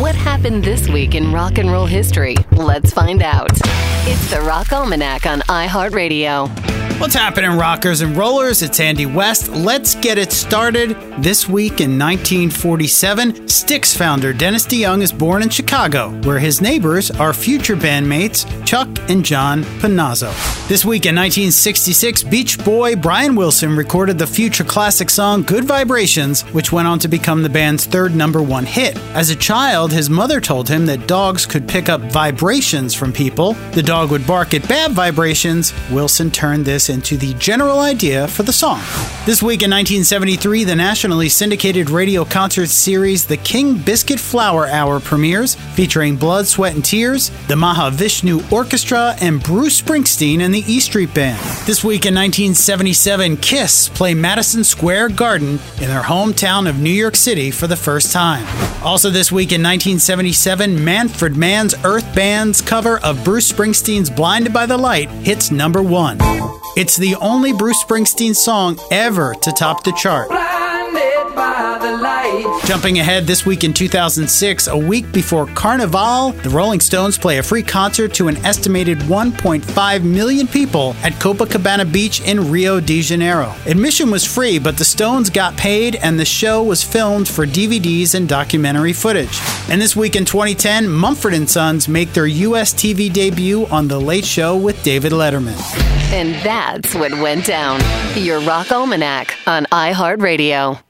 What happened this week in rock and roll history? Let's find out. It's the Rock Almanac on iHeartRadio. What's happening, rockers and rollers? It's Andy West. Let's get it started. This week in 1947, Styx founder Dennis DeYoung is born in Chicago, where his neighbors are future bandmates Chuck and John Panozzo. This week in 1966, Beach Boy Brian Wilson recorded the future classic song Good Vibrations, which went on to become the band's third number one hit. As a child, his mother told him that dogs could pick up vibrations from people. The dog would bark at bad vibrations. Wilson turned this into the general idea for the song. This week in 1973, the nationally syndicated radio concert series The King Biscuit Flower Hour premieres, featuring Blood, Sweat, and Tears, the Mahavishnu Orchestra, and Bruce Springsteen and the E Street Band. This week in 1977, Kiss play Madison Square Garden in their hometown of New York City for the first time. Also, this week in 1977, Manfred Mann's Earth Band's cover of Bruce Springsteen's Blinded by the Light hits number one. It's the only Bruce Springsteen song ever to top the chart. Jumping ahead this week in 2006, a week before Carnival, the Rolling Stones play a free concert to an estimated 1.5 million people at Copacabana Beach in Rio de Janeiro. Admission was free, but the Stones got paid and the show was filmed for DVDs and documentary footage. And this week in 2010, Mumford & Sons make their US TV debut on The Late Show with David Letterman. And that's what went down. Your Rock Almanac on iHeartRadio.